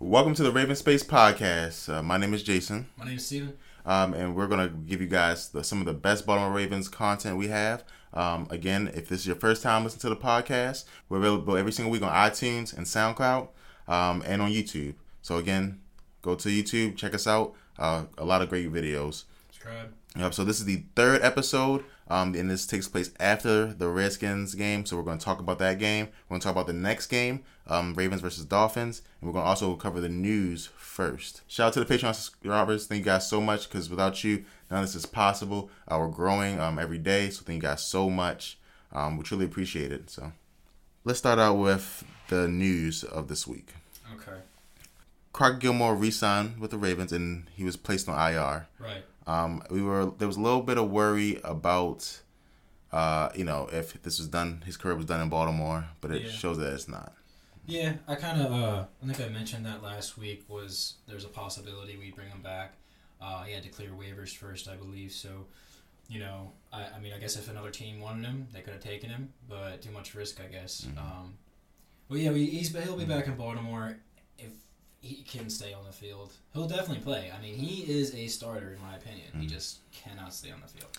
Welcome to the Ravens Space Podcast. Uh, my name is Jason, My name is Steven. um, and we're going to give you guys the, some of the best Baltimore Ravens content we have. Um, again, if this is your first time listening to the podcast, we're available every single week on iTunes and SoundCloud um, and on YouTube. So, again, go to YouTube, check us out. Uh, a lot of great videos. Subscribe. Yep, so this is the third episode, um, and this takes place after the Redskins game. So we're going to talk about that game. We're going to talk about the next game, um, Ravens versus Dolphins, and we're going to also cover the news first. Shout out to the Patreon subscribers. Thank you guys so much because without you, none of this is possible. Uh, we're growing um, every day, so thank you guys so much. Um, we truly appreciate it. So let's start out with the news of this week. Okay. Crockett Gilmore re-signed with the Ravens, and he was placed on IR. Right. Um, we were there was a little bit of worry about, uh, you know, if this was done, his career was done in Baltimore, but it Yeah. shows that it's not. Yeah, I kind of. Uh, I think I mentioned that last week. Was there's a possibility we bring him back? Uh, he had to clear waivers first, I believe. So, you know, I, I mean, I guess if another team wanted him, they could have taken him, but too much risk, I guess. Mhm. Um, well, yeah, we, he's he'll be back in Baltimore he can stay on the field. He'll definitely play. I mean, he is a starter in my opinion. He Mhm. just cannot stay on the field.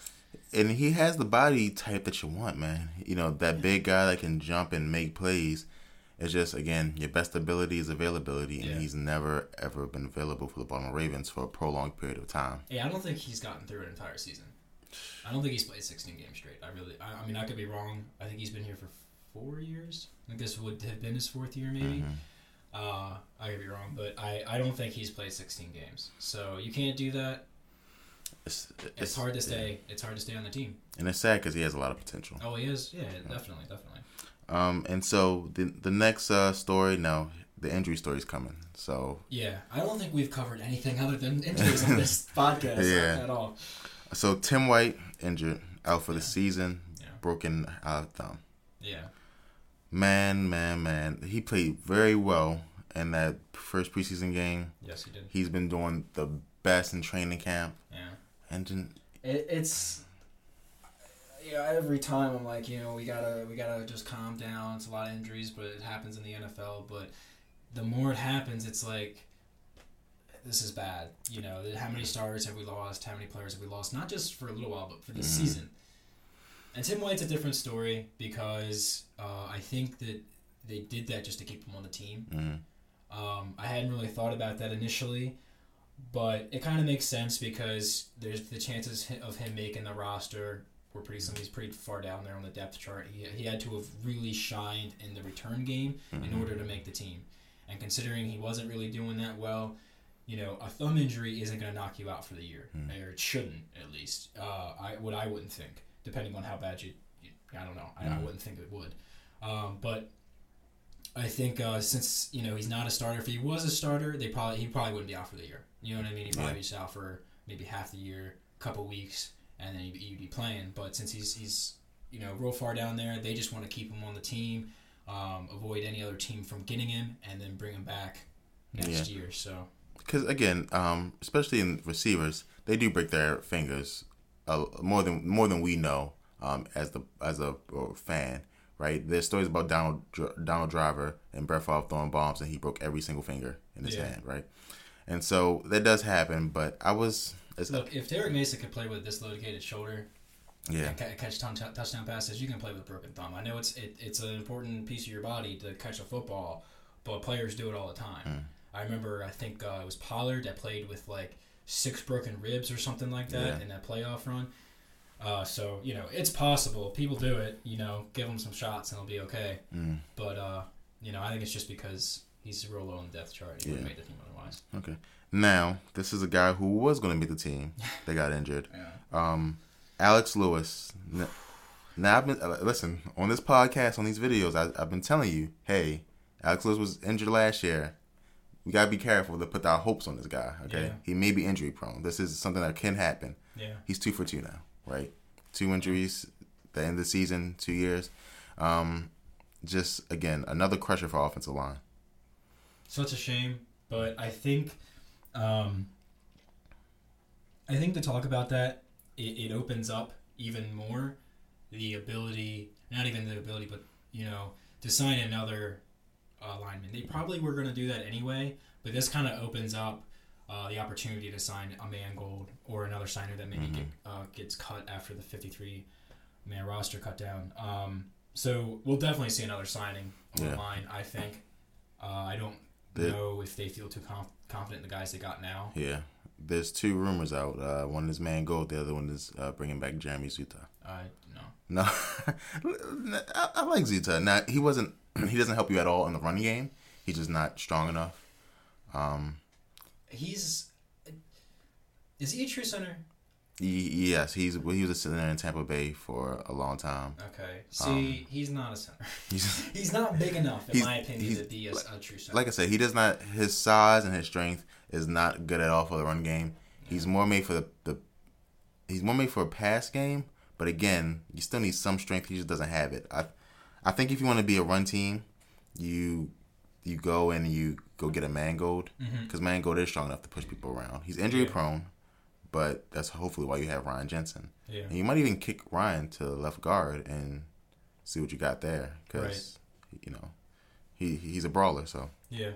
And he has the body type that you want, man. You know, that big guy that can jump and make plays. It's just again, your best ability is availability, and Yeah. he's never ever been available for the Baltimore Ravens for a prolonged period of time. Yeah, I don't think he's gotten through an entire season. I don't think he's played 16 games straight. I really, I, I mean, I could be wrong. I think he's been here for four years. I think this would have been his fourth year, maybe. Mhm. Uh, I could be wrong, but I, I don't think he's played 16 games. So you can't do that. It's, It's, hard to yeah. stay. It's hard to stay on the team. and it's sad because he has a lot of potential. Oh, he is. Yeah, definitely, definitely. Um, and so the the next uh, story, no, the injury story is coming. So Yeah, I don't think we've covered anything other than injuries on this podcast Yeah. at all. So Tim White injured out for the season, Yeah. broken uh, thumb. Yeah. Man, man, man, he played very well in that first preseason game. Yes, he did. He's been doing the best in training camp, Yeah. and then- It, it's you know every time I'm like you know we gotta we gotta just calm down. It's a lot of injuries, but it happens in the NFL. But the more it happens, it's like this is bad. You know how many stars have we lost? How many players have we lost? Not just for a little while, but for the Mhm. season. And Tim White's a different story because uh, I think that they did that just to keep him on the team. mm, Um, I hadn't really thought about that initially, but it kind of makes sense because there's the chances of him making the roster were pretty slim. He's pretty far down there on the depth chart. He, he had to have really shined in the return game in mhm. order to make the team. And considering he wasn't really doing that well, you know, a thumb injury isn't going to knock you out for the year, Mm. or it shouldn't at least. Uh, I what I wouldn't think, depending on how bad you, you I don't know. I, I Mm. wouldn't think it would. Um, but I think uh, since you know he's not a starter, if he was a starter, they probably he probably wouldn't be out for the year. You know what I mean? He'd probably Yeah. be out for maybe half the year, a couple weeks, and then he'd, he'd be playing. But since he's he's you know real far down there, they just want to keep him on the team, um, avoid any other team from getting him, and then bring him back next year. So Because again, um, especially in receivers, they do break their fingers uh, more than more than we know um, as the as a fan, right? There's stories about Donald Donald Driver and Brett Favre throwing bombs, and he broke every single finger in his Yeah. hand, right? And so that does happen. But I was, look, if Derrick Mason could play with a dislocated shoulder yeah, and catch ton- touchdown passes, you can play with a broken thumb. I know it's it, it's an important piece of your body to catch a football, but players do it all the time. Mm. I remember, I think uh, it was Pollard that played with like six broken ribs or something like that Yeah. in that playoff run. Uh, so you know it's possible. People do it. You know, give them some shots and they'll be okay. mm, But uh, you know, I think it's just because he's real low on the depth chart. He would Yeah. have made the team otherwise. okay. Now this is a guy who was going to make the team. They got injured. Yeah. Um, Alex Lewis. Now I've been uh, listen on this podcast, on these videos. I, I've been telling you, hey, Alex Lewis was injured last year. We gotta be careful to put our hopes on this guy. Okay, Yeah. he may be injury prone. This is something that can happen. Yeah. He's two for two now, right? Two injuries, the end of the season, two years. Um, just again another crusher for offensive line. Such a shame, but I think, um, I think to talk about that, it, it opens up even more the ability, not even the ability, but you know, to sign another uh, linemen. They probably were going to do that anyway, but this kind of opens up uh, the opportunity to sign a Mangold or another signer that maybe Mhm. get, uh, gets cut after the 53 man roster cut down. Um, so we'll definitely see another signing on Yeah. the line, I think. Uh, I don't The- know if they feel too conf- confident in the guys they got now. Yeah. There's two rumors out. Uh, one is Mangold. The other one is uh, bringing back Jeremy Zuttah. I no. No, I, I like Zuttah. Now he wasn't. He doesn't help you at all in the running game. He's just not strong enough. Um, He's. Is he a true center? he, yes, he's well, he was a center in Tampa Bay for a long time. Okay. See, um, he's not a center. He's He's not big enough, in my opinion, to be a, a true center. like I said, he does not. His size and his strength is not good at all for the run game. He's more made for the, the he's more made for a pass game. But again, you still need some strength. He just doesn't have it. I I think if you want to be a run team, you you go and you go get a Mangold because Mangold is strong enough to push people around. He's injury Yeah. prone, but that's hopefully why you have Ryan Jensen. Yeah. And you might even kick Ryan to left guard and see what you got there because you know he he's a brawler. So Yeah.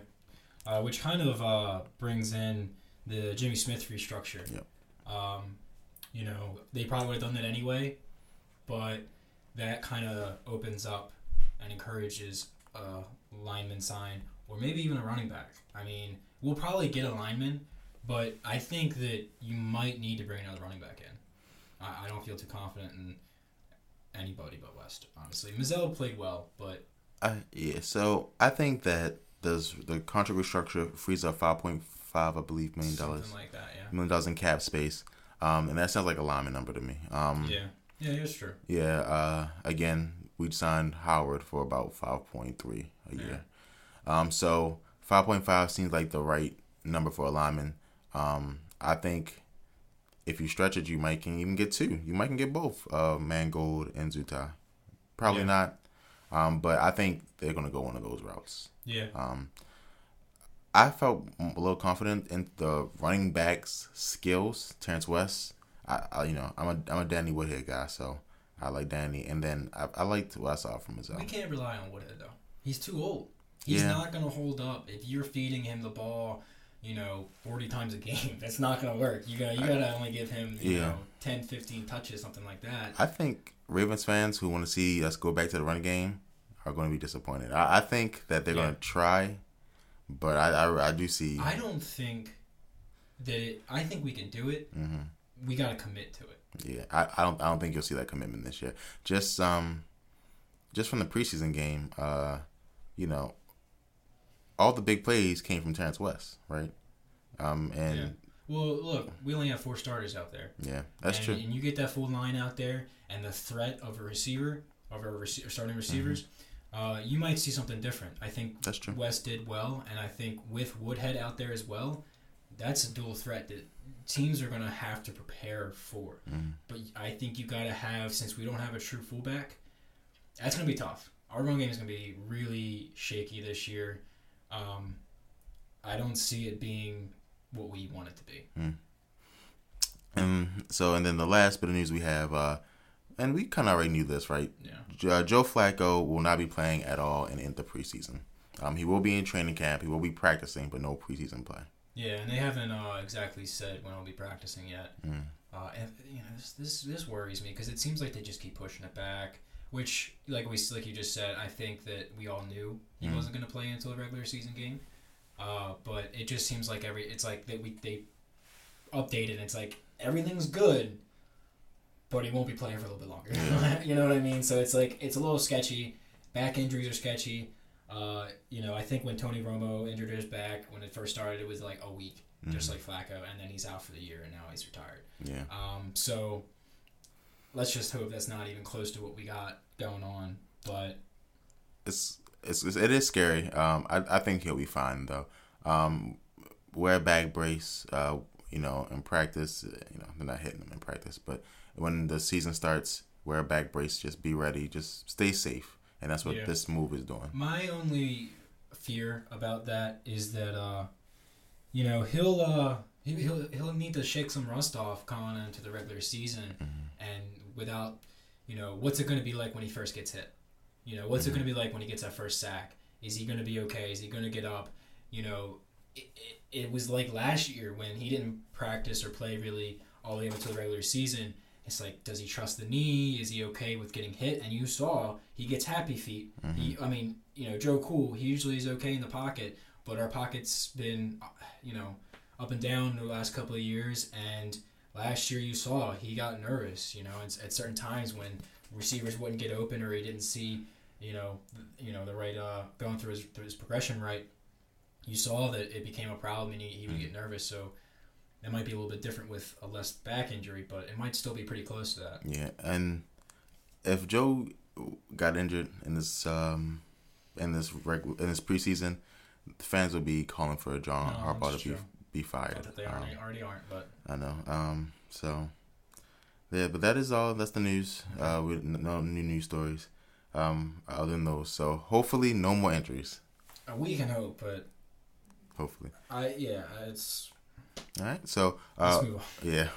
Uh, which kind of uh, brings in the Jimmy Smith restructure. Yep. Um, you know, they probably would have done that anyway, but that kind of opens up and encourages a lineman sign or maybe even a running back. I mean, we'll probably get a lineman, but I think that you might need to bring another running back in. I, I don't feel too confident in anybody but West, honestly. Mazzell played well, but I yeah. So I think that does the contract restructure frees up five point five, I believe, million dollars, something like that, yeah. million dollars in cap space. Um, and that sounds like a lineman number to me. Um, Yeah. Yeah, that's true. Yeah, uh, again, we signed Howard for about five point three a year. Um, so five point five seems like the right number for a lineman. Um, I think if you stretch it, you might can even get two. You might can get both, uh, Mangold and Zuttah. Probably Yeah. not, um, but I think they're gonna go one of those routes. Yeah. Um, I felt a little confident in the running backs' skills. Terrance West, I, I you know, I'm a I'm a Danny Woodhead guy, so I like Danny, and then I, I liked what I saw from his. We can't rely on Woodhead though. He's too old. He's Yeah. not gonna hold up if you're feeding him the ball, you know, forty times a game. That's not gonna work. You gotta you gotta only give him, you Yeah. know, 10, 15 touches, something like that. I think Ravens fans who want to see us go back to the run game are going to be disappointed. I, I think that they're Yeah. going to try, but I, I I do see. I don't think that it, I think we can do it. hmm We gotta commit to it. Yeah, I, I don't I don't think you'll see that commitment this year. Just um, just from the preseason game, uh, you know, all the big plays came from Terrance West, right? Um, and Yeah. Well, look, we only have four starters out there. yeah, that's and, true. And you get that full line out there, and the threat of a receiver, of our rece- starting receivers, uh, you might see something different. I think That's true. West did well, and I think with Woodhead out there as well, that's a dual threat that teams are going to have to prepare for. Mhm. But I think you got to have, since we don't have a true fullback, that's going to be tough. Our run game is going to be really shaky this year. Um, I don't see it being what we want it to be. And so, and then the last bit of news we have, uh, and we kind of already knew this, right? Yeah. Uh, Joe Flacco will not be playing at all in, in the preseason. Um, he will be in training camp. He will be practicing, but no preseason play. Yeah, and they haven't uh, exactly said when I'll be practicing yet. Mm. Uh, and, you know, this this, this worries me because it seems like they just keep pushing it back. Which, like we like you just said, I think that we all knew he Mm. wasn't going to play until the regular season game. Uh, but it just seems like every it's like that we they updated. And it's like everything's good, but he won't be playing for a little bit longer. Yeah. you know what I mean? So it's like it's a little sketchy. Back injuries are sketchy. Uh, you know, I think when Tony Romo injured his back when it first started, it was like a week, just Mhm. like Flacco, and then he's out for the year, and now he's retired. Yeah. Um, so let's just hope that's not even close to what we got going on. But it's, it's it's- it is scary. Um, I I think he'll be fine though. Um, wear a back brace. Uh, you know, in practice, uh, you know, they're not hitting them in practice, but when the season starts, wear a back brace. Just be ready. Just stay safe, and that's what Yeah. this move is doing. my only fear about that is that uh, you know he'll uh, he- he'll he'll need to shake some rust off coming into the regular season, and without you know what's it going to be like when he first gets hit. You know what's it going to be like when he gets that first sack, Is he going to be okay? Is he going to get up? You know, it, it, it was like last year when he didn't practice or play really all the way up until the regular season. It's like, does he trust the knee? Is he okay with getting hit? And you saw he gets happy feet. Mm-hmm. He, I mean, you know, Joe Cool, he usually is okay in the pocket, but our pocket's been, you know, up and down the last couple of years. And last year you saw he got nervous, you know, at, at certain times when receivers wouldn't get open or he didn't see, you know, you know, the right, uh, going through his, through his progression right. You saw that it became a problem and he, he would get nervous. So, it might be a little bit different with a less back injury, but it might still be pretty close to that. Yeah, and if Joe got injured in this um in this regu- in this preseason, the fans would be calling for a John No, Harbaugh to be. Be fired. They Um, already, already aren't, but I know. Um, so yeah, but that is all. That's the news. Uh, with no new news stories. Um, other than those, so hopefully no more injuries. uh, we can hope. But Hopefully. I, yeah, it's All right. So uh. Yeah.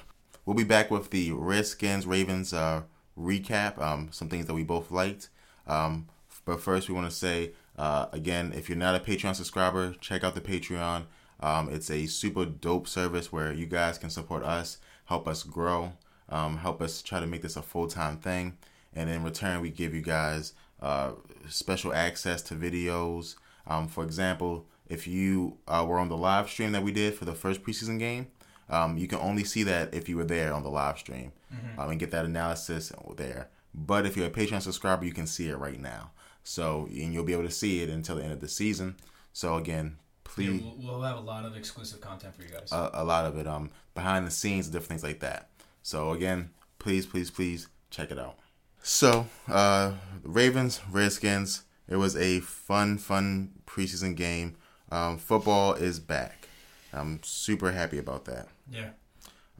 We'll be back with the Redskins Ravens uh, recap, um, some things that we both liked. Um, but first, we want to say uh, again if you're not a Patreon subscriber, check out the Patreon. Um, it's a super dope service where you guys can support us, help us grow, um, help us try to make this a full time thing. And in return, we give you guys uh, special access to videos. Um, for example, if you uh, were on the live stream that we did for the first preseason game, um, you can only see that if you were there on the live stream um, and get that analysis there. But if you're a Patreon subscriber, you can see it right now. So and you'll be able to see it until the end of the season. So again, Yeah, we'll, we'll have a lot of exclusive content for you guys. a, a lot of it um behind the scenes, different things like that. So again, please, please, please check it out. So uh, Ravens Redskins. It was a fun, fun preseason game. Um, football is back. I'm super happy about that. yeah,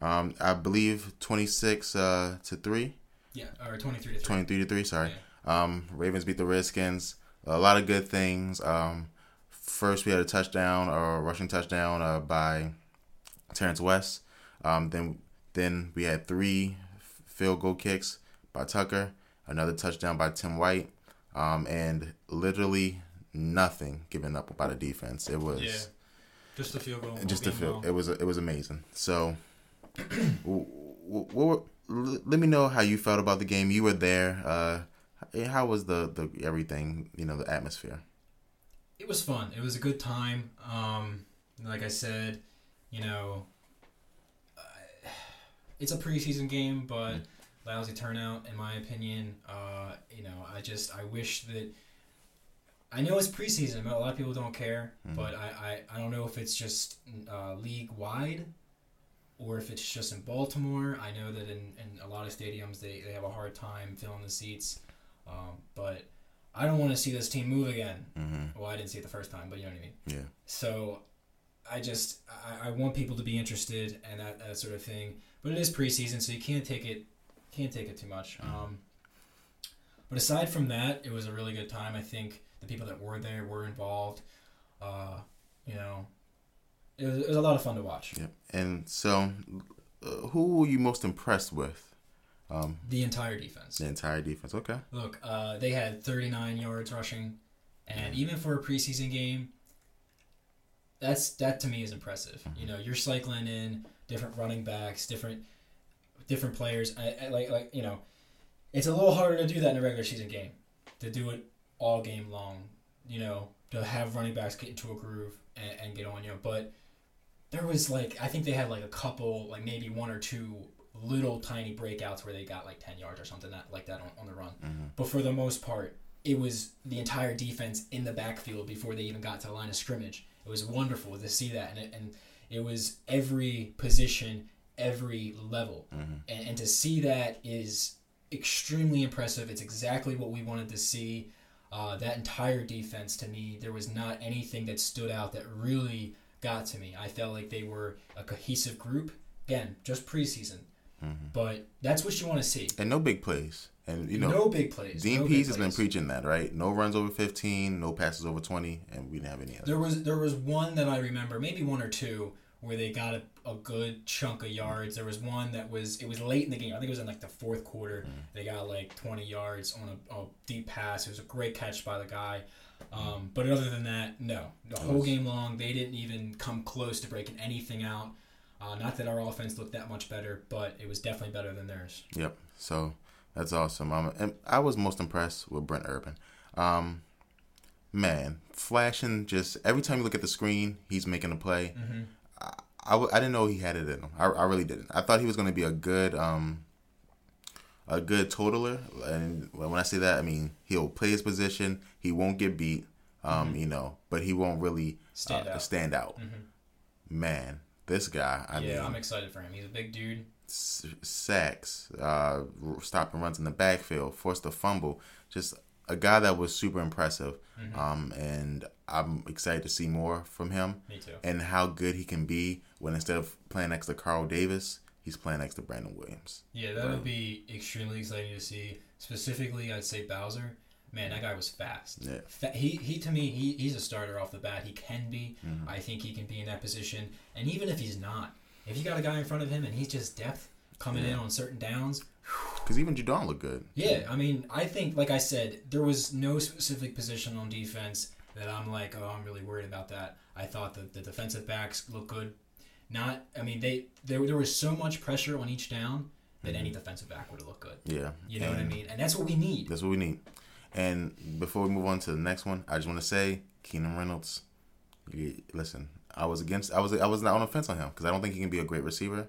Um, I believe 26 uh, to 3, yeah, or twenty-three to three. 23 to 3, sorry. Um, Ravens beat the Redskins. A lot of good things. Um, first, we had a touchdown or a rushing touchdown uh, by Terrance West. Um, then, then we had three field goal kicks by Tucker, another touchdown by Tim White, um, and literally nothing given up by the defense. It was Yeah, just a field goal. just all game it was it was amazing. So, w- w- what, let me know how you felt about the game. You were there. Uh, how was the the everything? You know, the atmosphere. It was fun. It was a good time. Um, like I said, you know, uh, it's a preseason game, but Mm. lousy turnout in my opinion. Uh, you know, I just I wish that. I know it's preseason, but a lot of people don't care. Mhm. But I, I, I don't know if it's just uh, league wide or if it's just in Baltimore. I know that in, in a lot of stadiums they, they have a hard time filling the seats. Um, but I don't want to see this team move again. Mm-hmm. Well, I didn't see it the first time, but you know what I mean. Yeah. So, I just I, I want people to be interested and that, that sort of thing. But it is preseason, so you can't take it can't take it too much. Mhm. Um, but aside from that, it was a really good time. I think the people that were there were involved. Uh, you know, it was, it was a lot of fun to watch. Yep. And so, uh, who were you most impressed with? Um, The entire defense. the entire defense. Okay. Look, uh, they had 39 yards rushing, and even for a preseason game, that's that to me is impressive. You know, you're cycling in different running backs, different different players. I, I like like you know, it's a little harder to do that in a regular season game, to do it all game long. You know, to have running backs get into a groove and, and get on you. But there was like I think they had like a couple, like maybe one or two little tiny breakouts where they got like 10 yards or something that, like that on, on the run. Mm-hmm. But for the most part, it was the entire defense in the backfield before they even got to the line of scrimmage. It was wonderful to see that, and it, and it was every position, every level, Mm-hmm. and, and to see that is extremely impressive. It's exactly what we wanted to see. Uh, that entire defense, to me, there was not anything that stood out that really got to me. I felt like they were a cohesive group. Again, just preseason, Mm-hmm. but that's what you want to see. And no big plays. And you know, no big plays. Dean no Pees has been preaching that, right? No runs over 15, no passes over 20, and we didn't have any of that. There was there was one that I remember, maybe one or two, where they got a, a good chunk of yards. There was one that was it was late in the game. I think it was in like the fourth quarter. Mm. They got like twenty yards on a, a deep pass. It was a great catch by the guy. Um, but other than that, no. The whole game long, they didn't even come close to breaking anything out. Uh, not that our offense looked that much better, but it was definitely better than theirs. Yep. So that's awesome. Um, and I was most impressed with Brent Urban. Um, man, flashing just every time you look at the screen, he's making a play. Mm-hmm. I, I, w- I didn't know he had it in him. I, I really didn't. I thought he was going to be a good um a good totaler. And when I say that, I mean he'll play his position. He won't get beat. Um, you know, but he won't really Stand uh, out. stand out. Man, this guy. I yeah, mean, I'm excited for him. He's a big dude. s- sacks, uh, stopping runs in the backfield, forced a fumble. Just a guy that was super impressive. Um, and I'm excited to see more from him Me too. and how good he can be when instead of playing next to Carl Davis, he's playing next to Brandon Williams. Yeah, that would be extremely exciting to see. Specifically, I'd say Bowser. Man, that guy was fast. Yeah. Fa- he, he to me, he, he's a starter off the bat. He can be. Mm-hmm. I think he can be in that position. And even if he's not, if you got a guy in front of him and he's just depth coming in on certain downs, Because even Judon looked good. yeah, I mean, I think, like I said, there was no specific position on defense that I'm like, oh, I'm really worried about that. I thought that the defensive backs look good. Not, I mean, they there, there was so much pressure on each down that any defensive back would have looked good. Yeah. You know what I mean? And that's what we need. That's what we need. And before we move on to the next one, I just want to say, Keenan Reynolds. Listen, I was against. I was. I was not on the fence on him because I don't think he can be a great receiver.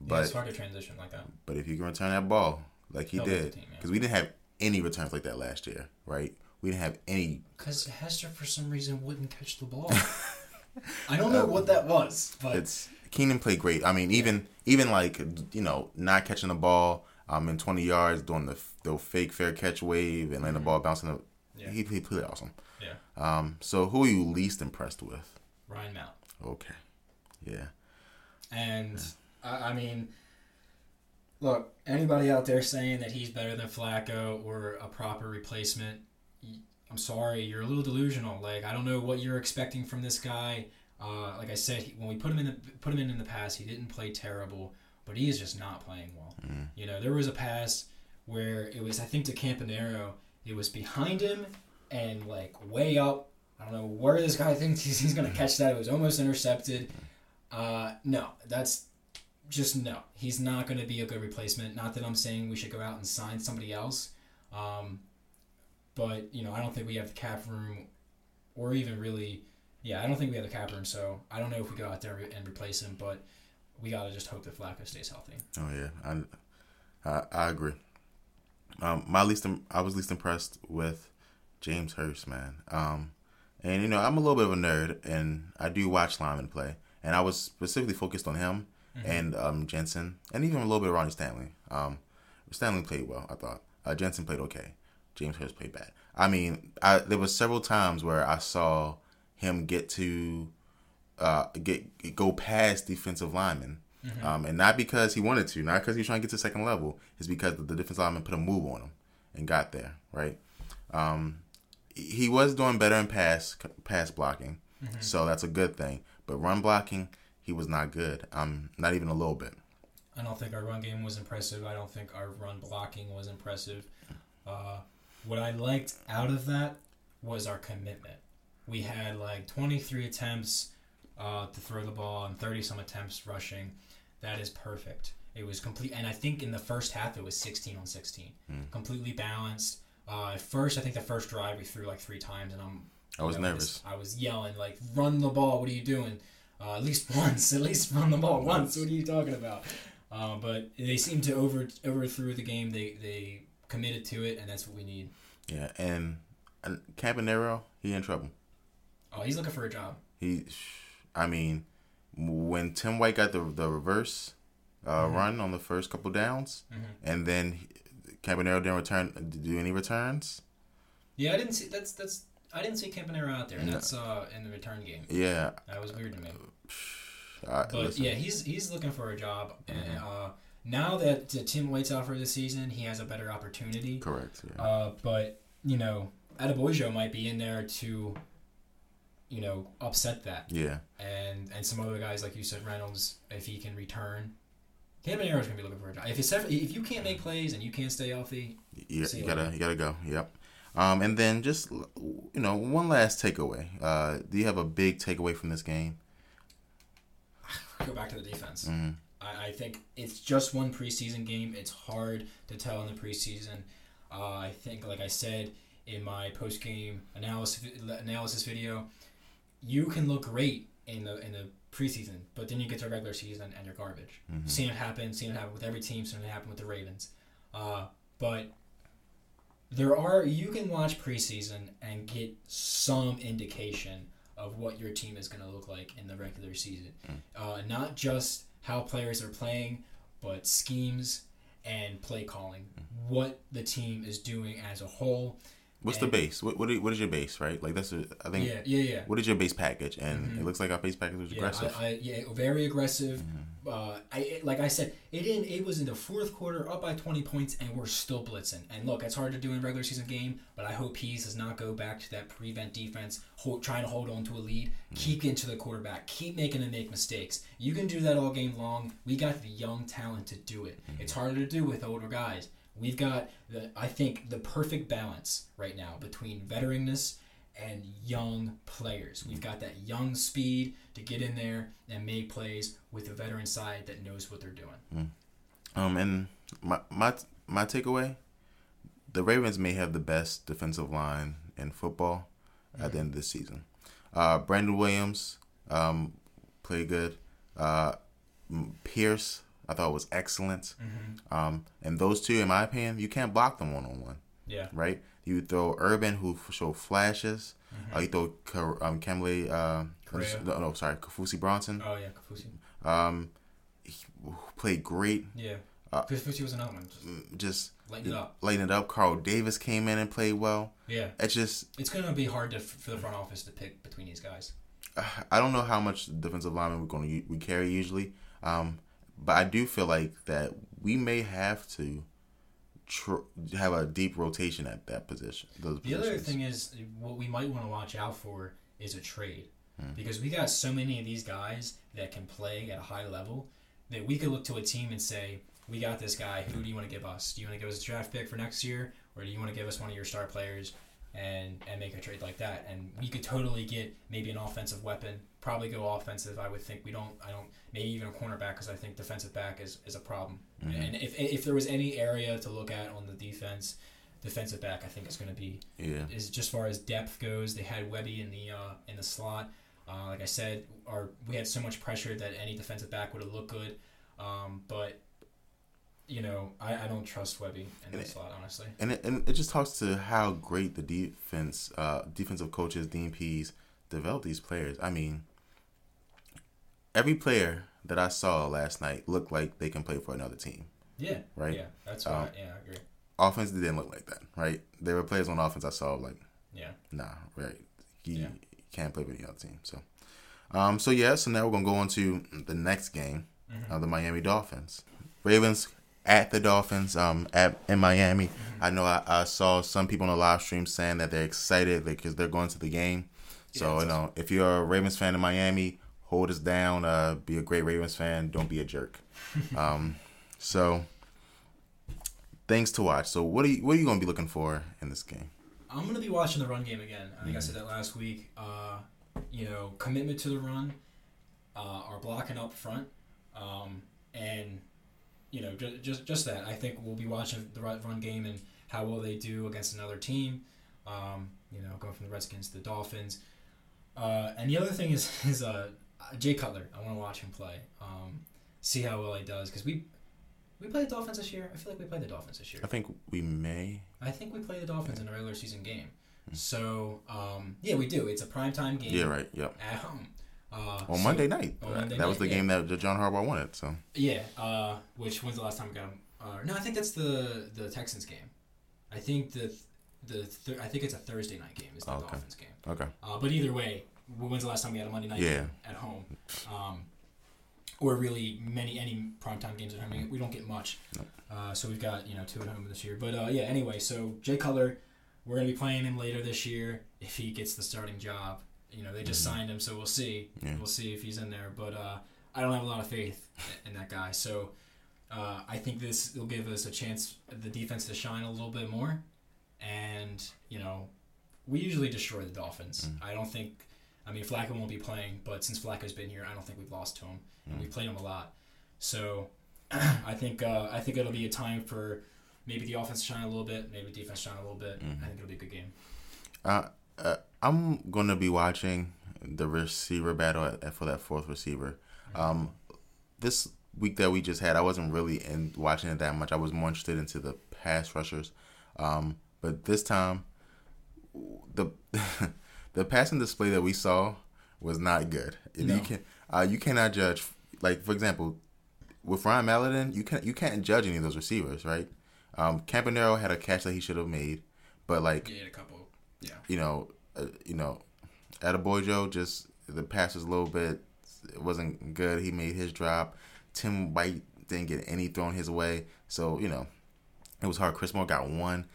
But it's hard to transition like that. but if you can return that ball like he the did, team, yeah. because we didn't have any returns like that last year, right? We didn't have any. Because Hester, for some reason, wouldn't catch the ball. I don't know um, what that was, but It's Keenan played great. I mean, even even like you know not catching the ball um in twenty yards, doing the the fake fair catch wave and letting the ball bounce in the. Mm-hmm. Yeah. He, he played awesome. yeah, Um, so who are you least impressed with? Ryan Mallett. Okay, yeah, And I, I mean, look, anybody out there saying that he's better than Flacco or a proper replacement, I'm sorry, you're a little delusional. Like I don't know what you're expecting from this guy. Uh, like I said, he, when we put him in the put him in in the past, he didn't play terrible, but he is just not playing well. You know, there was a pass where it was I think to Campanaro. It was behind him and like way up. I don't know where this guy thinks he's, he's gonna catch that. It was almost intercepted. Uh, no, that's just no. He's not going to be a good replacement. Not that I'm saying we should go out and sign somebody else, um, but you know I don't think we have the cap room, or even really, yeah, I don't think we have the cap room. So I don't know if we go out there and replace him, but we got to just hope that Flacco stays healthy. oh yeah, I I, I agree. Um, my least im- I was least impressed with James Hurst, man. Um, and you know I'm a little bit of a nerd, and I do watch linemen play, and I was specifically focused on him and um, Jensen, and even a little bit of Ronnie Stanley. Um, Stanley played well, I thought. Uh, Jensen played okay. James Hurst played bad. I mean, I, there was several times where I saw him get to uh, get go past defensive linemen, um, and not because he wanted to, not because he was trying to get to second level. It's because the, the defensive lineman put a move on him and got there. Right. Um, he was doing better in pass pass blocking, so that's a good thing. But run blocking, he was not good. Um, not even a little bit. I don't think our run game was impressive. I don't think our run blocking was impressive. Uh, what I liked out of that was our commitment. We had like 23 attempts uh, to throw the ball and 30 some attempts rushing. That is perfect. It was complete, and I think in the first half it was 16 on 16, completely balanced. Uh, at first, I think the first drive we threw like three times, and I'm I was you know, nervous. just- I was yelling like, "Run the ball! What are you doing? Uh, at least once! At least run the ball once! What are you talking about?" Uh, but they seemed to over overthrew the game. They they committed to it, and that's what we need. Yeah, and, and Campanaro, he in trouble. Oh, he's looking for a job. He, I mean, when Tim White got the the reverse uh, run on the first couple downs, and then he- Campanaro didn't return do any returns. Yeah, I didn't see that's that's I didn't see Campanaro out there. That's uh in the return game. Yeah, That was weird to me. I, But listen, yeah, he's he's looking for a job, and uh, now that uh, Tim White's out for the season, he has a better opportunity. correct. Yeah. Uh, but you know, Adeboyejo might be in there to, you know, upset that, yeah, and and some other guys like you said, Reynolds, if he can return, Campanaro's gonna be looking for a job. If it's if you can't make plays and you can't stay healthy, yeah. You gotta later. you gotta go. Yep. Um, and then just you know one last takeaway. Uh, do you have a big takeaway from this game? Go back to the defense. Mhm. I, I think it's just one preseason game. It's hard to tell in the preseason. Uh, I think, like I said in my post game analysis analysis video, you can look great in the in the preseason, but then you get to regular season and you're garbage. Mhm. Seen it happen. Seen it happen with every team. Seen it happen with the Ravens. Uh, but there are you can watch preseason and get some indication of what your team is going to look like in the regular season. Uh, not just how players are playing, but schemes and play calling. What the team is doing as a whole. What's And- the base? What what is, what is your base? Right, like that's a, I think. Yeah, yeah, yeah. What is your base package? And Mhm. it looks like our base package was Yeah, aggressive. I, I, yeah, very aggressive. Uh, I like I said, it in it was in the fourth quarter, up by twenty points, and we're still blitzing. And look, it's hard to do in a regular season game, but I hope Pees does not go back to that prevent defense, hold, trying to hold on to a lead, keep into to the quarterback, keep making him make mistakes. You can do that all game long. We got the young talent to do it. It's harder to do with older guys. We've got the I think the perfect balance right now between veteranness and young players. We've got that young speed to get in there and make plays with a veteran side that knows what they're doing. Um, and my my my takeaway, the Ravens may have the best defensive line in football at the end of the season. Uh, Brandon Williams, um, played good. Uh, Pierce, I thought it was excellent. Um, and those two, in my opinion, you can't block them one on one, Yeah. right? You throw Urban, who f- show flashes. Uh, you throw um, Kamale, uh, no, no, sorry, Kaufusi Bronson. Oh yeah, Kaufusi. Um, he played great. Yeah. Uh, Kaufusi was another one. Just Just lighten it up. lighten it up. Carl Davis came in and played well. Yeah. It's just It's gonna be hard to for the front office to pick between these guys. I don't know how much defensive lineman we're going to we carry usually, um, but I do feel like that we may have to tr- have a deep rotation at that position. Those The other thing is what we might want to watch out for is a trade. Hmm. Because we got so many of these guys that can play at a high level that we could look to a team and say, We got this guy, who do you want to give us? Do you want to give us a draft pick for next year? Or do you want to give us one of your star players and and make a trade like that? And we could totally get maybe an offensive weapon, probably go offensive. I would think we don't I don't maybe even a cornerback because I think defensive back is, is a problem. Mm-hmm. And if if there was any area to look at on the defense, defensive back I think is going to be yeah, is just far as depth goes. They had Webby in the uh, in the slot. Uh, like I said, our we had so much pressure that any defensive back would have looked good. Um, but you know, I, I don't trust Webby in the And it- slot honestly. and it, and it just talks to how great the defense, uh, defensive coaches, DMPs develop these players. I mean, every player that I saw last night looked like they can play for another team. Yeah, Right. Yeah, that's right. Um, yeah, I agree. Offense didn't look like that, right? There were players on offense I saw like Yeah, nah, right? You, Yeah. can't play with any other team. So, um, so yeah. So now we're gonna go on to the next game, Mm-hmm. uh, the Miami Dolphins, Ravens at the Dolphins, um, at in Miami. Mm-hmm. I know I, I saw some people on the live stream saying that they're excited because they're going to the game. So Yeah, you know, if you're a Ravens fan in Miami, hold us down. Uh, be a great Ravens fan. Don't be a jerk. um, so things to watch. So what are you what are you gonna be looking for in this game? I'm gonna be watching the run game again. I think I said that last week. Uh, you know, commitment to the run, uh, our blocking up front, um, and you know, just, just just that. I think we'll be watching the run game and how well they do against another team. Um, you know, going from the Redskins to the Dolphins. Uh, and the other thing is is uh, Jay Cutler. I want to watch him play. Um, see how well he does because we we played the Dolphins this year. I feel like we played the Dolphins this year. I think we may. I think we play the Dolphins in a regular season game. So um, yeah, we do. It's a primetime game Hmm. Yeah, right. Yep. at home. Uh, On so- Monday night. on Uh, Monday that was the yeah. game that John Harbaugh wanted. So Yeah. Uh, which when's the last time we got him? Uh, no, I think that's the the Texans game. I think the the th- I think it's a Thursday night game. Is the Okay. Dolphins game. okay. Uh, but either way, when's the last time we had a Monday night Yeah. game at home? Um, or really many any primetime games at home. We don't get much. Uh, so we've got you know two at home this year. But uh, yeah, anyway, so Jay Cutler, we're gonna be playing him later this year if he gets the starting job. You know they just signed him, so we'll see. Yeah. We'll see if he's in there. But uh, I don't have a lot of faith in that guy. So uh, I think this will give us a chance, the defense to shine a little bit more, and you know, we usually destroy the Dolphins. Mm. I don't think. I mean, Flacco won't be playing, but since Flacco's been here, I don't think we've lost to him, and Mm. we've played him a lot. So, I think uh, I think it'll be a time for maybe the offense to shine a little bit, maybe defense shine a little bit. Mhm. I think it'll be a good game. Uh, uh, I'm gonna be watching the receiver battle at, at- for that fourth receiver. Um, this week that we just had, I wasn't really in watching it that much. I was more interested into the pass rushers. Um, but this time, the the passing display that we saw was not good. No. You can uh, you cannot judge. Like for example, with Ryan Mallett, you can't you can't judge any of those receivers, right? Um, Campanaro had a catch that he should have made, but like Yeah, a couple. Yeah. you know, uh, you know, Joe just the pass was a little bit it wasn't good. He made his drop. Tim White didn't get any thrown his way, so you know, it was hard. Chris Moore got one.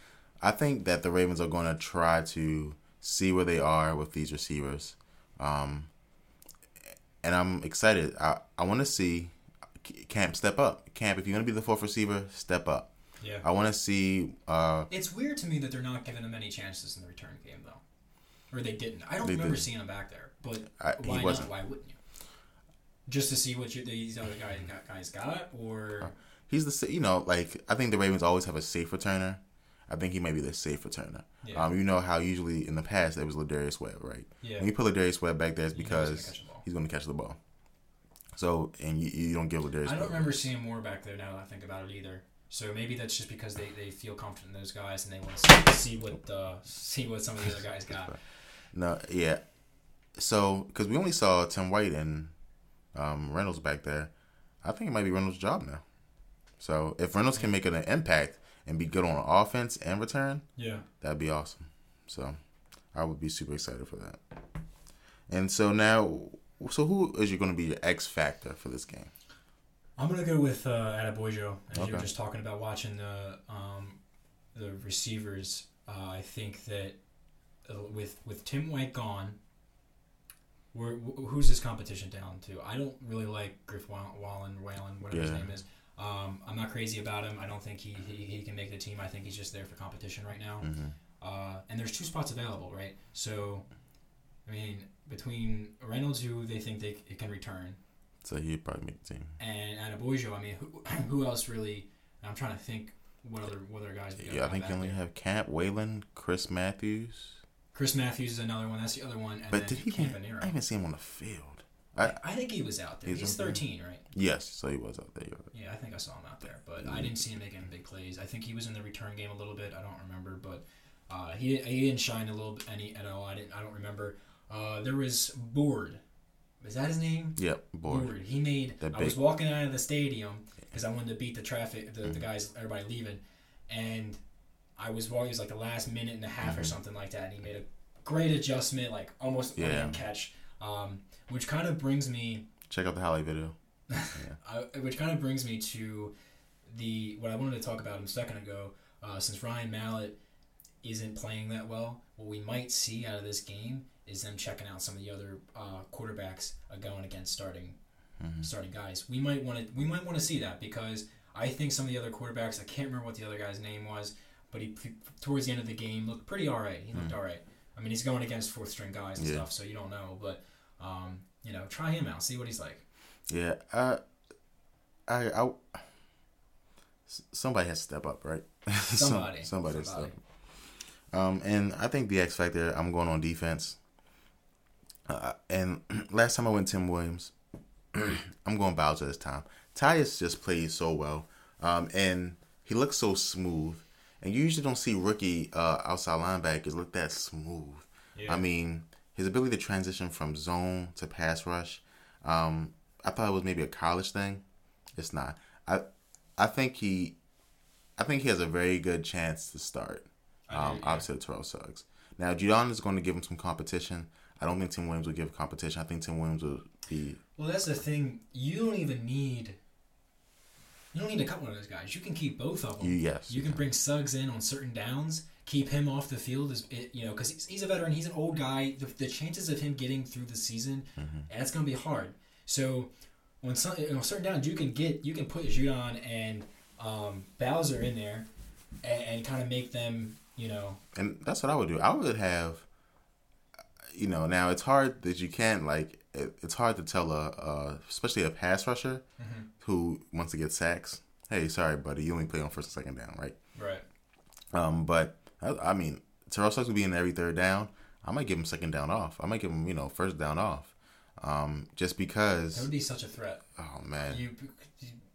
I think that the Ravens are going to try to see where they are with these receivers, um, and I'm excited. I I want to see Camp step up. Camp, if you're going to be the fourth receiver, step up. Yeah. I want to see. Uh, It's weird to me that they're not giving him any chances in the return game, though, or they didn't. I don't remember didn't. seeing him back there, but I- he why wasn't. not? Why wouldn't you? Just to see what you, these other guys got, guys got, or He's the you know like I think the Ravens always have a safe returner. I think he may be the safe returner. Yeah. Um, you know how usually in the past it was Lardarius Webb, right? yeah, When you put Lardarius Webb back there, it's You know he's gonna because the he's going to catch the ball. So and you, you don't give Lardarius. I don't Webb- remember seeing more back there now that I think about it either. So maybe that's just because they, they feel confident in those guys and they want to see, see what uh, see what some of the other guys got. No, yeah. So because we only saw Tim White and um, Reynolds back there, I think it might be Reynolds' job now. So if Reynolds can make an impact and be good on offense and return, Yeah. That'd be awesome. So I would be super excited for that. And so now, so who is you going to be your X factor for this game? I'm gonna go with uh, Adeboyejo. As you were just talking about watching the um, the receivers, uh, I think that uh, with with Tim White gone, who's his competition down to? I don't really like Griff Wall- Wallen, Whalen, whatever his name is. Um, I'm not crazy about him. I don't think he, he, he can make the team. I think he's just there for competition right now. hmm Uh, and there's two spots available, right? So, I mean, between Reynolds, who they think they c- can return, So he'd probably make the team. and Adeboyejo, I mean, who, who else really? I'm trying to think what other what other guys. Yeah, I think you only there. have Camp, Whalen, Chris Matthews. Chris Matthews is another one. That's the other one. And But then did he? Campanaro. I didn't see him on the field. I, I think he was out there. He's He's, out there? 13, right? Yes, so he was out there. Right. Yeah, I think I saw him out there, but I didn't see him making big plays. I think he was in the return game a little bit. I don't remember, but uh, he he didn't shine a little bit any at all. I didn't. I don't remember. Uh, there was Board. Was that his name? Yep, board. He made. That I was walking out of the stadium because I wanted to beat the traffic, the, Mm-hmm. the guys, everybody leaving, and I was walking. It was like the last minute and a half or Mhm. something like that, and he made a great adjustment, like almost yeah. catch, um, which kind of brings me Check out the highlight video. I, which kind of brings me to the what I wanted to talk about a second ago. Uh, since Ryan Mallett isn't playing that well, what we might see out of this game is them checking out some of the other uh, quarterbacks uh, going against starting Mhm. starting guys. We might want to we might want to see that because I think some of the other quarterbacks I can't remember what the other guy's name was, but he towards the end of the game looked pretty all right. He looked all right. I mean, he's going against fourth string guys and Yeah. stuff, so you don't know, but um, you know, try him out, see what he's like. Yeah, uh, I somebody has to step up, right? Some- Somebody. somebody, Somebody. step up. Um, and I think the X factor. I'm going on defense. Uh, and last time I went Tim Williams, I'm going Bowser this time. Tyus just plays so well, um, and he looks so smooth. And you usually don't see rookie uh, outside linebackers look that smooth. Yeah. I mean, his ability to transition from zone to pass rush. Um, I thought it was maybe a college thing. It's not. I I think he I think he has a very good chance to start. Um, opposite of Terrell Suggs. Now Judon is going to give him some competition. I don't think Tim Williams will give competition. I think Tim Williams will be Well, that's the thing. You don't even need. You don't need a couple of those guys. You can keep both of them. you yes. You can bring Suggs in on certain downs, keep him off the field is it, you know because he's, he's a veteran, he's an old guy. The, the chances of him getting through the season, Mm-hmm. that's going to be hard. So on some you know, certain downs, you can get you can put Judon and um, Bowser in there, and, and kind of make them You know, And that's what I would do. I would have, you know, now it's hard that you can't like. It, it's hard to tell a, a especially a pass rusher who wants to get sacks. Hey, sorry, buddy, you only play on first and second down, right? right? Um, but I, I mean, Terrell Suggs will be in every third down. I might give him second down off. I might give him, you know, first down off. Um, just because That would be such a threat. Oh man, You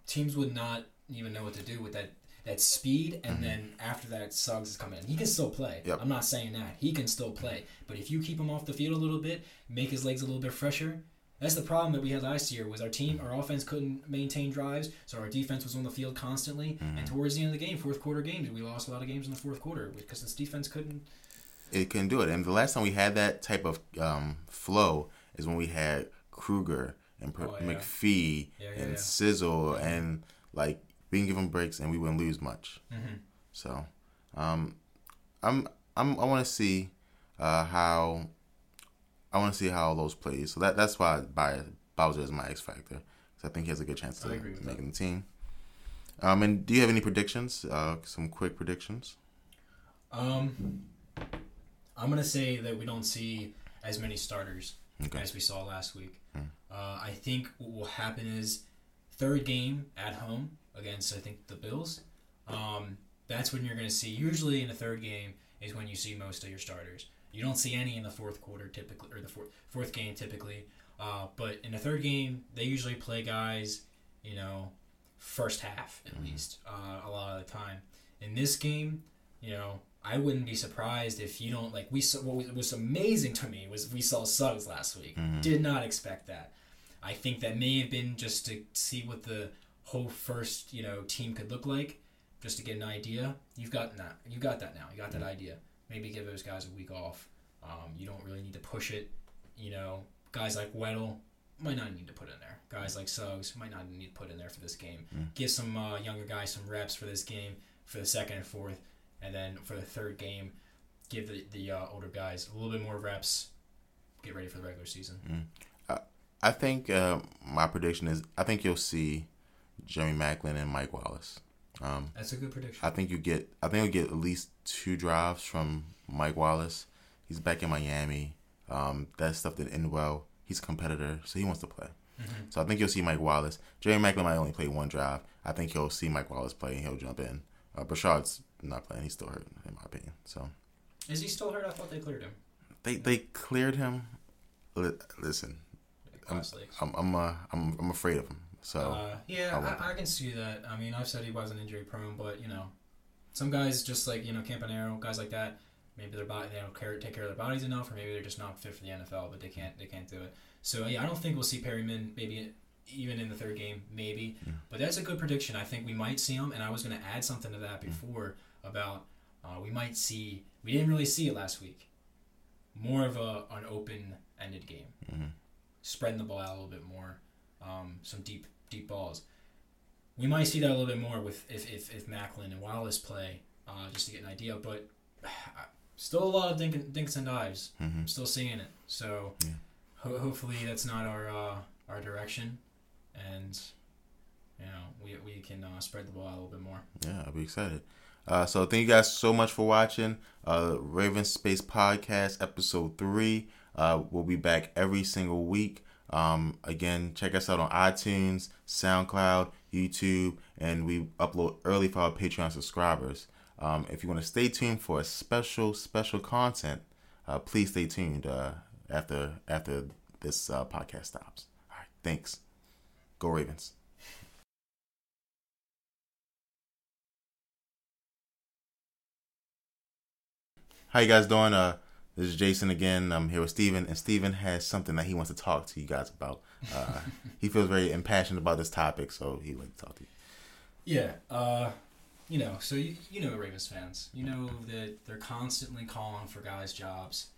teams would not even know what to do with that that speed, and then after that, Suggs is coming in. He can still play. Yep. I'm not saying that he can still play, but if you keep him off the field a little bit, make his legs a little bit fresher. That's the problem that we had last year. Was our team, our offense couldn't maintain drives, so our defense was on the field constantly. And towards the end of the game, fourth quarter games, we lost a lot of games in the fourth quarter because this defense couldn't. it can do it. And the last time we had that type of um, flow is when we had Kruger and Oh, yeah. McPhee Yeah, yeah, and. Sizzle and like being given breaks and we wouldn't lose much. Mm-hmm. So, um, I'm I'm I want to see uh, how I want to see how all those plays. So that that's why By- Bowser is my X factor because I think he has a good chance I with making that. the team. Um, and do you have any predictions? Uh, some quick predictions. Um, I'm gonna say that we don't see as many starters Okay. as we saw last week. Uh, I think what will happen is third game at home against I think the Bills. Um, that's when you're gonna see. Usually in the third game is when you see most of your starters. You don't see any in the fourth quarter typically, or the fourth fourth game typically. Uh, but in the third game, they usually play guys, you know, first half at least uh, a lot of the time. In this game, you know, I wouldn't be surprised if you don't like we saw what was- was amazing to me was we saw Suggs last week. Did not expect that. I think that may have been just to see what the whole first you know team could look like, just to get an idea. You've got that. You got that now. You got that idea. Maybe give those guys a week off. Um, you don't really need to push it. You know, guys like Weddle might not need to put in there. Guys like Suggs might not need to put in there for this game. Give some uh, younger guys some reps for this game for the second and fourth, and then for the third game, give the, the uh, older guys a little bit more reps. Get ready for the regular season. I think uh, my prediction is I think you'll see Jeremy Maclin and Mike Wallace. Um, That's a good prediction. I think you get I think you'll get at least two drives from Mike Wallace. He's back in Miami. Um, that stuff didn't end well. He's a competitor, so he wants to play. So I think you'll see Mike Wallace. Jeremy Maclin might only play one drive. I think he'll see Mike Wallace play and he'll jump in. Uh, Breshad's not playing. He's still hurt, in my opinion. So Is he still hurt? I thought they cleared him. they they cleared him. Listen, legs. I'm I'm uh, I'm I'm afraid of him. So Uh, yeah, I I, I can see that. I mean, I've said he wasn't injury prone, but you know, some guys just like you know Campanaro, guys like that. Maybe their body they don't care, take care of their bodies enough, or maybe they're just not fit for the NFL, but they can't they can't do it. So yeah, I don't think we'll see Perriman maybe even in the third game, maybe. But that's a good prediction. I think we might see him, and I was going to add something to that before about uh, we might see. We didn't really see it last week. More of a an open ended game, Mhm. spreading the ball out a little bit more, um, some deep deep balls. We might see that a little bit more with if if, if Maclin and Wallace play, uh, just to get an idea. But still a lot of dink, dinks and dives. mhm. I'm still seeing it. So Yeah. ho- hopefully that's not our uh, our direction, and you know we we can uh, spread the ball out a little bit more. Yeah, I'll be excited. Uh, so thank you guys so much for watching uh, Raven Space Podcast episode three. Uh, we'll be back every single week. Um, again, check us out on iTunes, SoundCloud, YouTube, and we upload early for our Patreon subscribers. Um, if you want to stay tuned for a special, special content, uh, please stay tuned uh, after after this uh, podcast stops. All right, thanks. Go Ravens. How you guys doing? Uh, this is Jason again. I'm here with Steven, and Steven has something that he wants to talk to you guys about. Uh, he feels very impassioned about this topic, so he'd like to talk to you. Yeah, uh, you know, so you, you know the Ravens fans, you know that they're constantly calling for guys' jobs,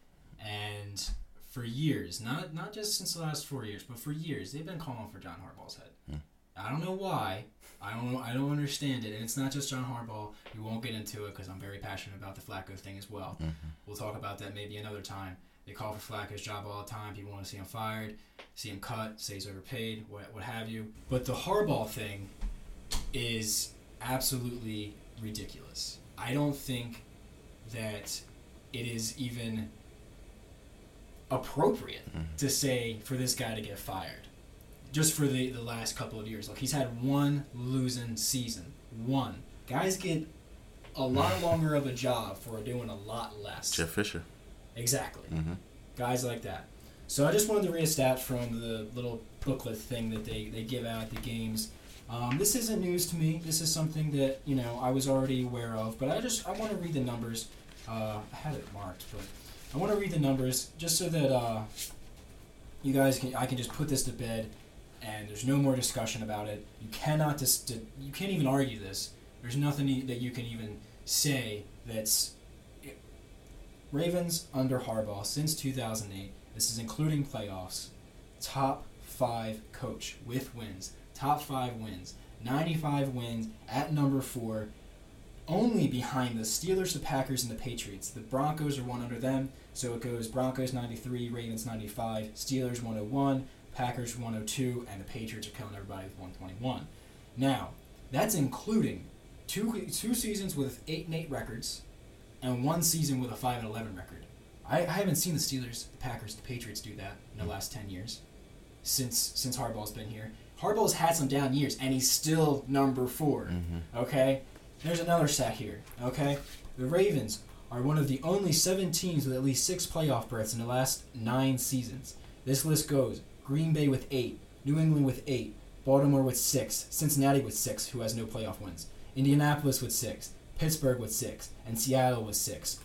and for years, not not just since the last four years, but for years, they've been calling for John Harbaugh's head. I don't know why. I don't know. I don't understand it, and it's not just John Harbaugh. We won't get into it because I'm very passionate about the Flacco thing as well. We'll talk about that maybe another time. They call for Flacco's job all the time. People want to see him fired, see him cut, say he's overpaid, what what have you. But the Harbaugh thing is absolutely ridiculous. I don't think that it is even appropriate Mhm. to say for this guy to get fired. Just for the, the last couple of years. Like he's had one losing season. One. Guys get a lot longer of a job for doing a lot less. Jeff Fisher. Exactly. hmm Guys like that. So I just wanted to read a stat from the little booklet thing that they, they give out at the games. Um, this isn't news to me. This is something that you know I was already aware of, but I just I want to read the numbers. Uh, I had it marked, but I want to read the numbers just so that uh, you guys can I can just put this to bed, and there's no more discussion about it. You cannot dis- di- you can't even argue this. There's nothing e- that you can even say that's Ravens under Harbaugh since 2008. This is including playoffs. Top five coach with wins. Top five wins. 95 wins at number four. Only behind the Steelers, the Packers, and the Patriots. The Broncos are one under them. So it goes Broncos 93, Ravens 95, Steelers 101, Packers 102, and the Patriots are killing everybody with 121. Now, that's including two two seasons with 8 and 8 records and one season with a 5 and 11 record. I, I haven't seen the Steelers, the Packers, the Patriots do that in the last 10 years since since Harbaugh's been here. Harbaugh's had some down years and he's still number 4. hmm Okay? There's another stat here. Okay? The Ravens are one of the only seven teams with at least six playoff berths in the last nine seasons. This list goes Green Bay with eight, New England with eight, Baltimore with six, Cincinnati with six, who has no playoff wins, Indianapolis with six, Pittsburgh with six, and Seattle with six.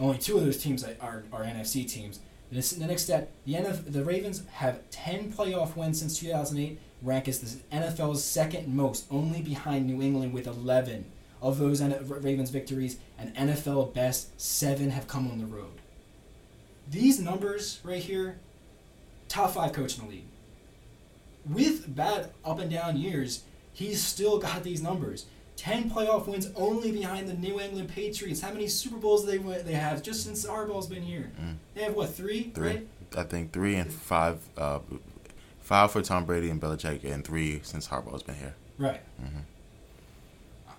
Only two of those teams are, are, NFC teams. The next step, the, NF, the Ravens have 10 playoff wins since 2008, rank as the NFL's second most, only behind New England with 11. Of those Ravens victories, an NFL best seven have come on the road. These numbers right here, top five coach in the league. With bad up and down years, he's still got these numbers. Ten playoff wins only behind the New England Patriots. How many Super Bowls they they have just since Harbaugh's been here? Mm. They have what three? Three. Right? I think three and five. Uh, five for Tom Brady and Belichick, and three since Harbaugh's been here. Right. hmm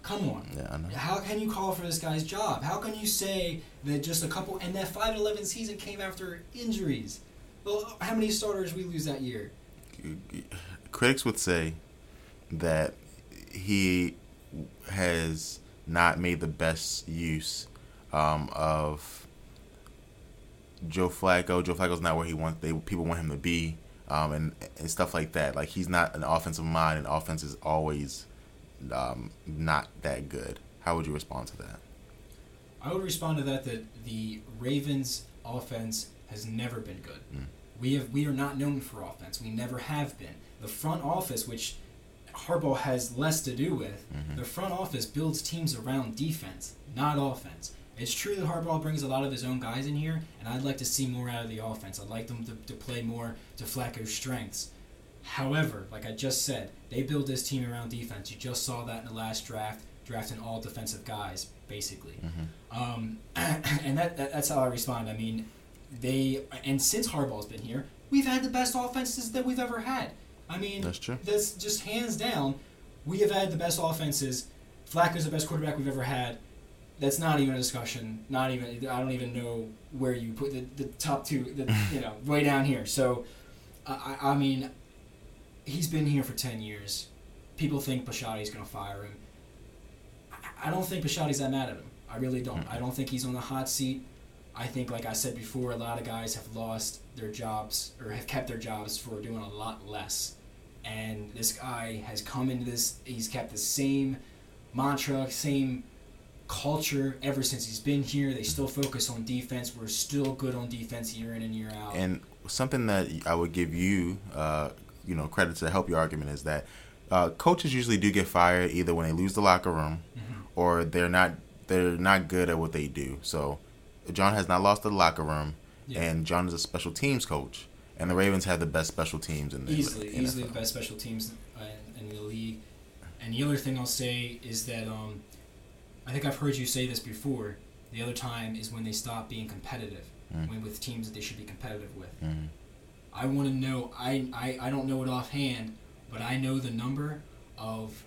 Come on. Yeah, I know. How can you call for this guy's job? How can you say that just a couple and that five and eleven season came after injuries? Well, how many starters we lose that year? Critics would say that he has not made the best use um, of Joe Flacco. Joe Flacco's not where he wants. They people want him to be, um, and and stuff like that. Like he's not an offensive mind, and offense is always um, not that good. How would you respond to that? I would respond to that that the Ravens offense has never been good. Mm. We have we are not known for offense. We never have been. The front office, which Harbaugh has less to do with, Mhm. the front office builds teams around defense, not offense. It's true that Harbaugh brings a lot of his own guys in here, and I'd like to see more out of the offense. I'd like them to, to play more to Flacco's strengths. However, like I just said, they build this team around defense. You just saw that in the last draft, drafting all defensive guys, basically. hmm Um, and that, that that's how I respond. I mean, they and since Harbaugh's been here, we've had the best offenses that we've ever had. I mean, That's true. that's just hands down. We have had the best offenses. Flacco's the best quarterback we've ever had. That's not even a discussion. Not even. I don't even know where you put the, the top two. The, you know, way down here. So, I, I mean, he's been here for ten years. People think Bisciotti's going to fire him. I- I don't think Bisciotti's that mad at him. I really don't. Mm. I don't think he's on the hot seat. I think, like I said before, a lot of guys have lost their jobs or have kept their jobs for doing a lot less. And this guy has come into this, he's kept the same mantra, same culture ever since he's been here. They still focus on defense. We're still good on defense year in and year out. And something that I would give you, uh, you know, credit to help your argument is that uh, coaches usually do get fired either when they lose the locker room Mhm. or they're not they're not good at what they do. So John has not lost the locker room, Yeah. and John is a special teams coach, and the Ravens have the best special teams in the easily, NFL. easily the best special teams uh, in, in the league. And the other thing I'll say is that um, I think I've heard you say this before. The other time is when they stop being competitive, Mm. when with teams that they should be competitive with. Mhm. I want to know. I, I I don't know it offhand, but I know the number of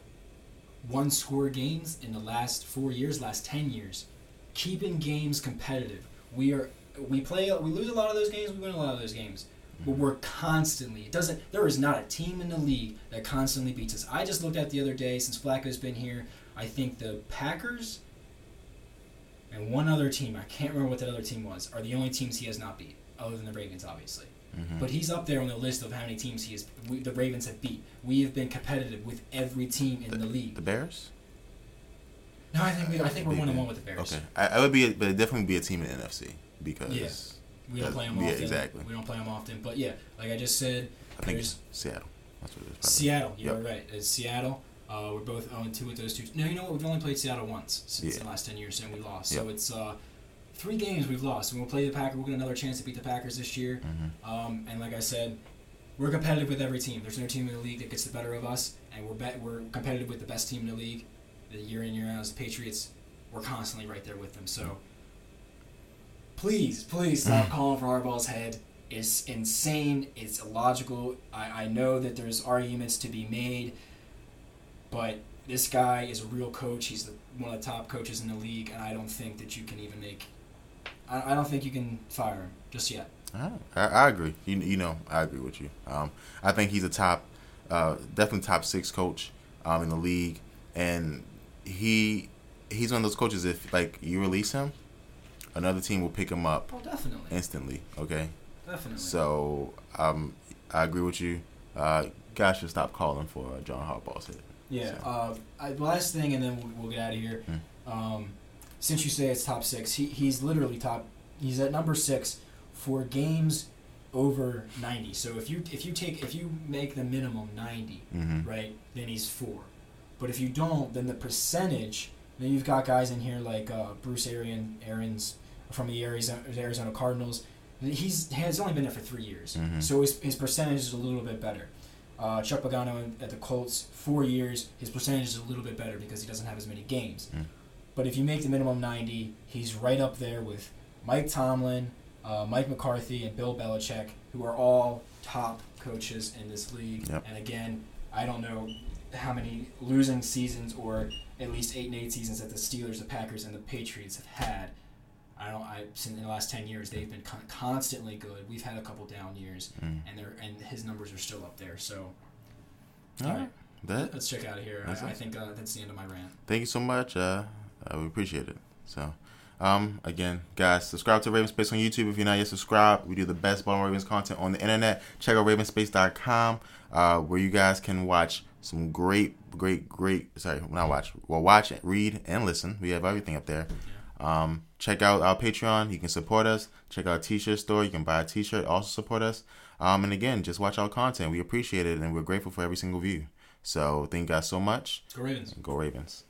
one score games in the last four years, last ten years. Keeping games competitive. We are we play we lose a lot of those games, we win a lot of those games. But we're constantly it doesn't there is not a team in the league that constantly beats us. I just looked at the other day since Flacco's been here, I think the Packers and one other team, I can't remember what that other team was, are the only teams he has not beat, other than the Ravens, obviously. Mm-hmm. But he's up there on the list of how many teams he has. We, the Ravens have beat. We have been competitive with every team in the, league. The Bears. No, I think we, I think we're one and one with the Bears. Okay, I, I would be, a, but it'd definitely be a team in the NFC because Yeah. We don't play them often. yeah, exactly. We don't play them often. But yeah, like I just said, I think there's Seattle. That's what it is. Seattle. You're Yep. right. It's Seattle. Uh, we're both 0 2 with those two. No, you know what? We've only played Seattle once since Yeah. the last 10 years, and we lost. So it's uh, three games we've lost. And we'll play the Packers. We'll get another chance to beat the Packers this year. Mhm. Um, and like I said, we're competitive with every team. There's no team in the league that gets the better of us, and we're bet we're competitive with the best team in the league. The year in year out, as the Patriots, we're constantly right there with them. So please, please stop calling for Harbaugh's head. It's insane. It's illogical. I, I know that there's arguments to be made, but this guy is a real coach. He's the, one of the top coaches in the league, and I don't think that you can even make. I, I don't think you can fire him just yet. I, I agree. You, you know, I agree with you. Um, I think he's a top, uh, definitely top six coach um, in the league, and he he's one of those coaches. If like you release him, another team will pick him up Oh, definitely, instantly. Okay, definitely. so um, I agree with you. Uh, guys should stop calling for John Harbaugh's head. Yeah. So- Uh, I, last thing, and then we'll, we'll get out of here. Hmm. Um, since you say it's top six, he, he's literally top. He's at number six for games over ninety. So if you if you take if you make the minimum ninety, Mm-hmm. right, then he's four. But if you don't, then the percentage. Then you've got guys in here like uh, Bruce Arian, Arians from the Arizona, Arizona Cardinals. He's has only been there for three years, Mhm. so his, his percentage is a little bit better. Uh, Chuck Pagano at the Colts, four years, his percentage is a little bit better because he doesn't have as many games. Mm. But if you make the minimum 90, he's right up there with Mike Tomlin, uh, Mike McCarthy, and Bill Belichick, who are all top coaches in this league. Yep. And again, I don't know how many losing seasons or at least eight and eight seasons that the Steelers, the Packers, and the Patriots have had. I don't. I since in the last ten years they've been con- constantly good. We've had a couple down years, Mm. and they're and his numbers are still up there. So All All right. That. let's check out of here. I, I think uh, that's the end of my rant. Thank you so much. Uh, uh, we appreciate it. So, um, again, guys, subscribe to Raven Space on YouTube if you're not yet subscribed. We do the best Baltimore Ravens content on the internet. Check out ravenspace.com, uh, where you guys can watch some great, great, great. Sorry, not watch. Well, watch, read, and listen. We have everything up there. Um, check out our Patreon. You can support us. Check out our T-shirt store. You can buy a T-shirt. Also support us. Um, and again, just watch our content. We appreciate it, and we're grateful for every single view. So, thank you guys so much. Go Ravens. Go Ravens.